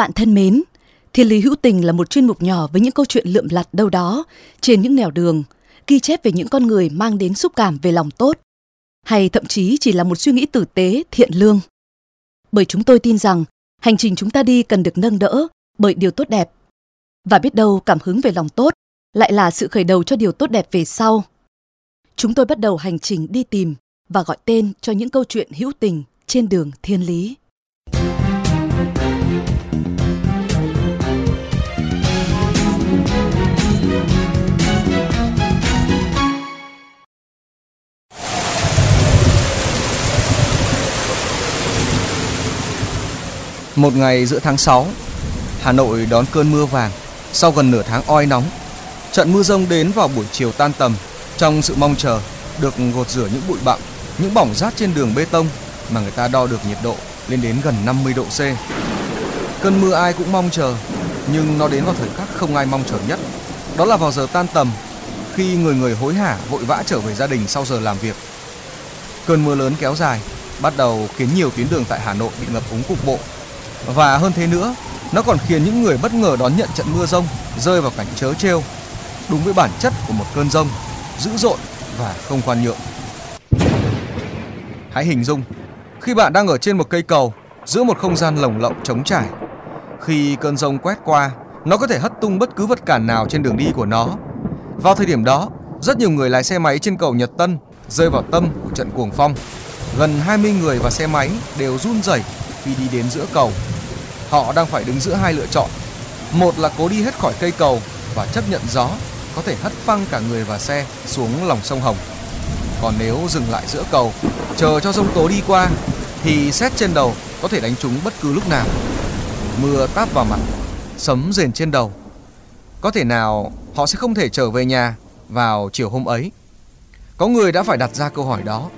bạn thân mến, Thiên lý hữu tình là một chuyên mục nhỏ với những câu chuyện lượm lặt đâu đó trên những nẻo đường, ghi chép về những con người mang đến xúc cảm về lòng tốt, hay thậm chí chỉ là một suy nghĩ tử tế, thiện lương. Bởi chúng tôi tin rằng hành trình chúng ta đi cần được nâng đỡ bởi điều tốt đẹp. Và biết đâu cảm hứng về lòng tốt lại là sự khởi đầu cho điều tốt đẹp về sau. Chúng tôi bắt đầu hành trình đi tìm và gọi tên cho những câu chuyện hữu tình trên đường thiên lý. Một ngày giữa tháng 6, Hà Nội đón cơn mưa vàng sau gần nửa tháng oi nóng. Trận mưa rông đến vào buổi chiều tan tầm trong sự mong chờ được gột rửa những bụi bặm, những bỏng rát trên đường bê tông mà người ta đo được nhiệt độ lên đến gần 50 độ C. Cơn mưa ai cũng mong chờ, nhưng nó đến vào thời khắc không ai mong chờ nhất. Đó là vào giờ tan tầm, khi người người hối hả vội vã trở về gia đình sau giờ làm việc. Cơn mưa lớn kéo dài bắt đầu khiến nhiều tuyến đường tại Hà Nội bị ngập úng cục bộ và hơn thế nữa, nó còn khiến những người bất ngờ đón nhận trận mưa rông rơi vào cảnh chớ trêu, đúng với bản chất của một cơn rông, dữ dội và không khoan nhượng. Hãy hình dung, khi bạn đang ở trên một cây cầu giữa một không gian lồng lộng trống trải, khi cơn rông quét qua, nó có thể hất tung bất cứ vật cản nào trên đường đi của nó. Vào thời điểm đó, rất nhiều người lái xe máy trên cầu Nhật Tân rơi vào tâm của trận cuồng phong. Gần 20 người và xe máy đều run rẩy khi đi đến giữa cầu. Họ đang phải đứng giữa hai lựa chọn. Một là cố đi hết khỏi cây cầu và chấp nhận gió có thể hất phăng cả người và xe xuống lòng sông Hồng. Còn nếu dừng lại giữa cầu, chờ cho sông tố đi qua thì xét trên đầu có thể đánh trúng bất cứ lúc nào. Mưa táp vào mặt, sấm rền trên đầu. Có thể nào họ sẽ không thể trở về nhà vào chiều hôm ấy. Có người đã phải đặt ra câu hỏi đó.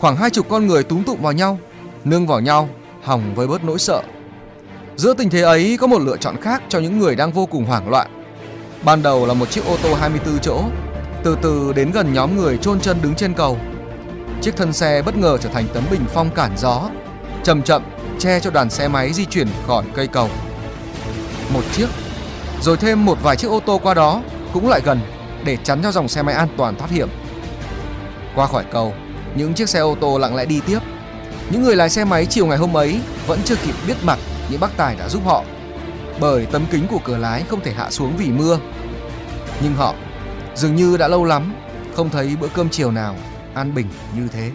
Khoảng hai chục con người túm tụm vào nhau, nương vào nhau, hòng với bớt nỗi sợ. Giữa tình thế ấy có một lựa chọn khác cho những người đang vô cùng hoảng loạn. Ban đầu là một chiếc ô tô 24 chỗ, từ từ đến gần nhóm người chôn chân đứng trên cầu. Chiếc thân xe bất ngờ trở thành tấm bình phong cản gió, chậm chậm che cho đoàn xe máy di chuyển khỏi cây cầu. Một chiếc, rồi thêm một vài chiếc ô tô qua đó cũng lại gần để chắn cho dòng xe máy an toàn thoát hiểm. Qua khỏi cầu, những chiếc xe ô tô lặng lẽ đi tiếp. Những người lái xe máy chiều ngày hôm ấy vẫn chưa kịp biết mặt những bác tài đã giúp họ. Bởi tấm kính của cửa lái không thể hạ xuống vì mưa. Nhưng họ dường như đã lâu lắm không thấy bữa cơm chiều nào an bình như thế.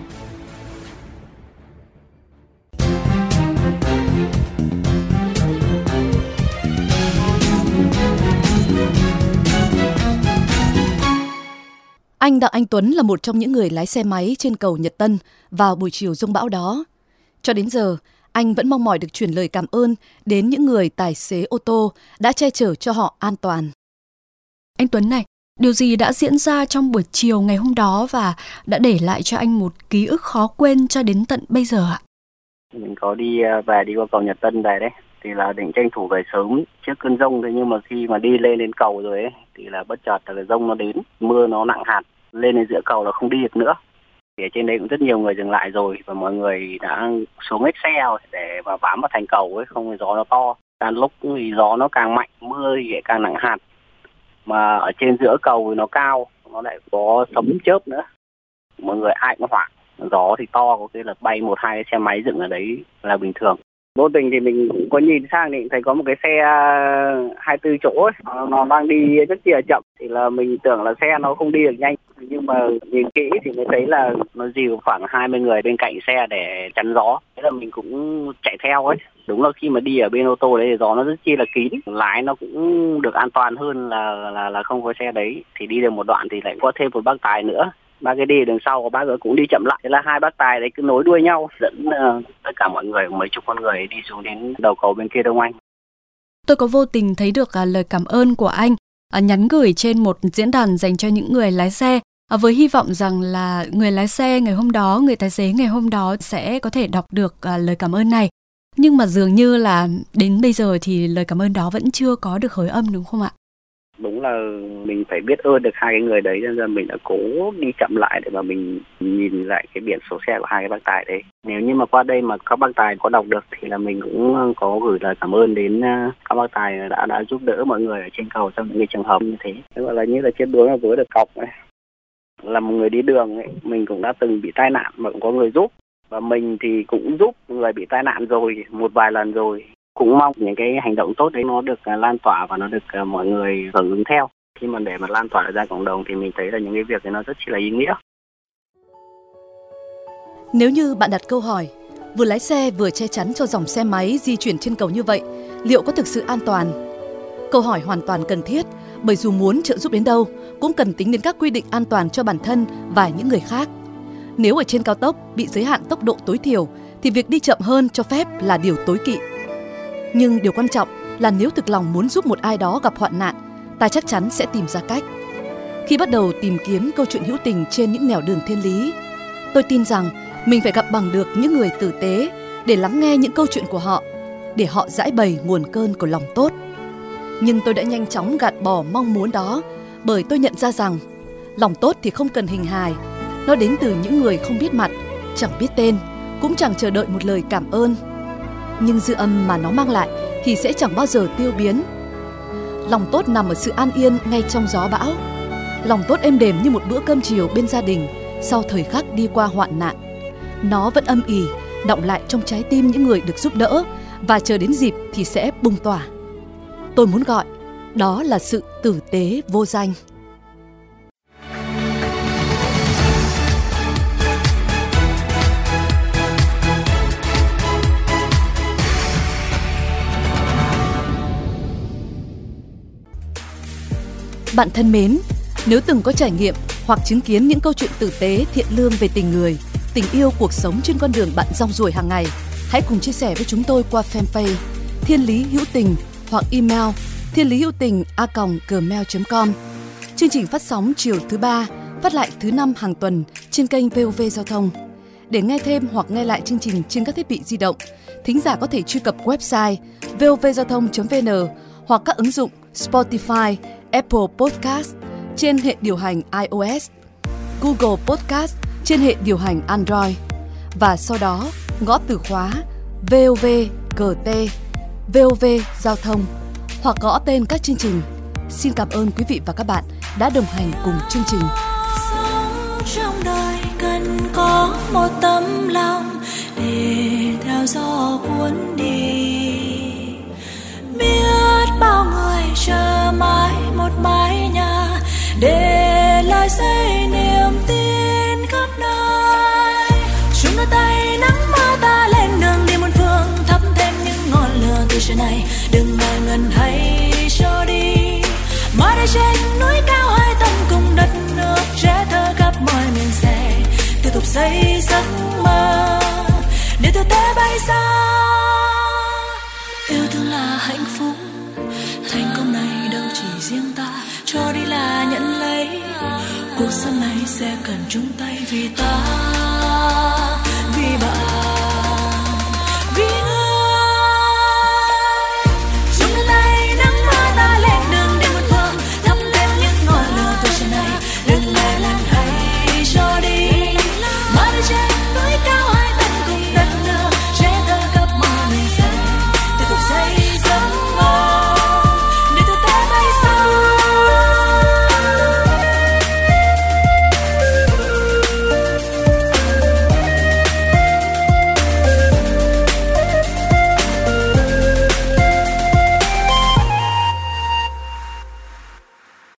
Anh Đặng Anh Tuấn là một trong những người lái xe máy trên cầu Nhật Tân vào buổi chiều rông bão đó. Cho đến giờ, anh vẫn mong mỏi được truyền lời cảm ơn đến những người tài xế ô tô đã che chở cho họ an toàn. Anh Tuấn này, điều gì đã diễn ra trong buổi chiều ngày hôm đó và đã để lại cho anh một ký ức khó quên cho đến tận bây giờ ạ? mình có đi ờ, về đi qua cầu Nhật Tân về đấy thì là định tranh thủ về sớm trước cơn rông thế nhưng mà khi mà đi lên đến cầu rồi ấy thì là bất chợt là rông nó đến mưa nó nặng hạt lên đến giữa cầu là không đi được nữa thì ở trên đấy cũng rất nhiều người dừng lại rồi và mọi người đã xuống hết xe để mà bám vào thành cầu ấy không gió nó to. Càng lúc thì gió nó càng mạnh mưa thì càng nặng hạt. Mà ở trên giữa cầu thì nó cao nó lại có sấm chớp nữa. Mọi người ai cũng hoảng. Gió thì to có khi là bay một hai cái xe máy dựng ở đấy là bình thường. Vô tình thì mình cũng có nhìn sang thì thấy có một cái xe 24 chỗ ấy, nó, nó đang đi rất là chậm. Thì là mình tưởng là xe nó không đi được nhanh nhưng mà nhìn kỹ thì mới thấy là nó dìu khoảng 20 người bên cạnh xe để chắn gió. Thế là mình cũng chạy theo ấy. Đúng là khi mà đi ở bên ô tô đấy thì gió nó rất chi là kín. Lái nó cũng được an toàn hơn là là là không có xe đấy. Thì đi được một đoạn thì lại có thêm một bác tài nữa. Ba cái đi đường sau của bác ấy cũng đi chậm lại. Thế là hai bác tài đấy cứ nối đuôi nhau dẫn uh, tất cả mọi người mấy chục con người đi xuống đến đầu cầu bên kia đông anh. Tôi có vô tình thấy được uh, lời cảm ơn của anh. Uh, nhắn gửi trên một diễn đàn dành cho những người lái xe. À, với hy vọng rằng là người lái xe ngày hôm đó, người tài xế ngày hôm đó sẽ có thể đọc được à, lời cảm ơn này. Nhưng mà dường như là đến bây giờ thì lời cảm ơn đó vẫn chưa có được hồi âm đúng không ạ? đúng là mình phải biết ơn được hai cái người đấy nên là mình đã cố đi chậm lại để mà mình nhìn lại cái biển số xe của hai cái bác tài đấy nếu như mà qua đây mà các bác tài có đọc được thì là mình cũng có gửi lời cảm ơn đến à, các bác tài đã đã giúp đỡ mọi người ở trên cầu trong những cái trường hợp như thế gọi là như là chết đuối mà với được cọc này là một người đi đường ấy, mình cũng đã từng bị tai nạn mà cũng có người giúp. Và mình thì cũng giúp người bị tai nạn rồi, một vài lần rồi. Cũng mong những cái hành động tốt đấy nó được à, lan tỏa và nó được à, mọi người hưởng ứng theo. Khi mà để mà lan tỏa ra cộng đồng thì mình thấy là những cái việc này nó rất là ý nghĩa. Nếu như bạn đặt câu hỏi, vừa lái xe vừa che chắn cho dòng xe máy di chuyển trên cầu như vậy, liệu có thực sự an toàn? Câu hỏi hoàn toàn cần thiết bởi dù muốn trợ giúp đến đâu cũng cần tính đến các quy định an toàn cho bản thân và những người khác. Nếu ở trên cao tốc bị giới hạn tốc độ tối thiểu thì việc đi chậm hơn cho phép là điều tối kỵ. Nhưng điều quan trọng là nếu thực lòng muốn giúp một ai đó gặp hoạn nạn, ta chắc chắn sẽ tìm ra cách. Khi bắt đầu tìm kiếm câu chuyện hữu tình trên những nẻo đường thiên lý, tôi tin rằng mình phải gặp bằng được những người tử tế để lắng nghe những câu chuyện của họ, để họ giải bày nguồn cơn của lòng tốt nhưng tôi đã nhanh chóng gạt bỏ mong muốn đó, bởi tôi nhận ra rằng, lòng tốt thì không cần hình hài. Nó đến từ những người không biết mặt, chẳng biết tên, cũng chẳng chờ đợi một lời cảm ơn. Nhưng dư âm mà nó mang lại thì sẽ chẳng bao giờ tiêu biến. Lòng tốt nằm ở sự an yên ngay trong gió bão. Lòng tốt êm đềm như một bữa cơm chiều bên gia đình sau thời khắc đi qua hoạn nạn. Nó vẫn âm ỉ động lại trong trái tim những người được giúp đỡ và chờ đến dịp thì sẽ bùng tỏa tôi muốn gọi. Đó là sự tử tế vô danh. Bạn thân mến, nếu từng có trải nghiệm hoặc chứng kiến những câu chuyện tử tế, thiện lương về tình người, tình yêu cuộc sống trên con đường bạn rong ruổi hàng ngày, hãy cùng chia sẻ với chúng tôi qua fanpage Thiên Lý Hữu Tình hoặc email thiên lý hữu tình a gmail.com. Chương trình phát sóng chiều thứ ba, phát lại thứ năm hàng tuần trên kênh VOV Giao thông. Để nghe thêm hoặc nghe lại chương trình trên các thiết bị di động, thính giả có thể truy cập website vovgiao thông.vn hoặc các ứng dụng Spotify, Apple Podcast trên hệ điều hành iOS, Google Podcast trên hệ điều hành Android và sau đó gõ từ khóa VOVGT VOV Giao thông, hoặc gõ tên các chương trình. Xin cảm ơn quý vị và các bạn đã đồng hành cùng chương trình. Sống trong đời cần có một tấm lòng để theo gió cuốn đi. Biết bao người chờ mãi một mái nhà để lại xây niềm tin sẽ cần chung tay vì ta.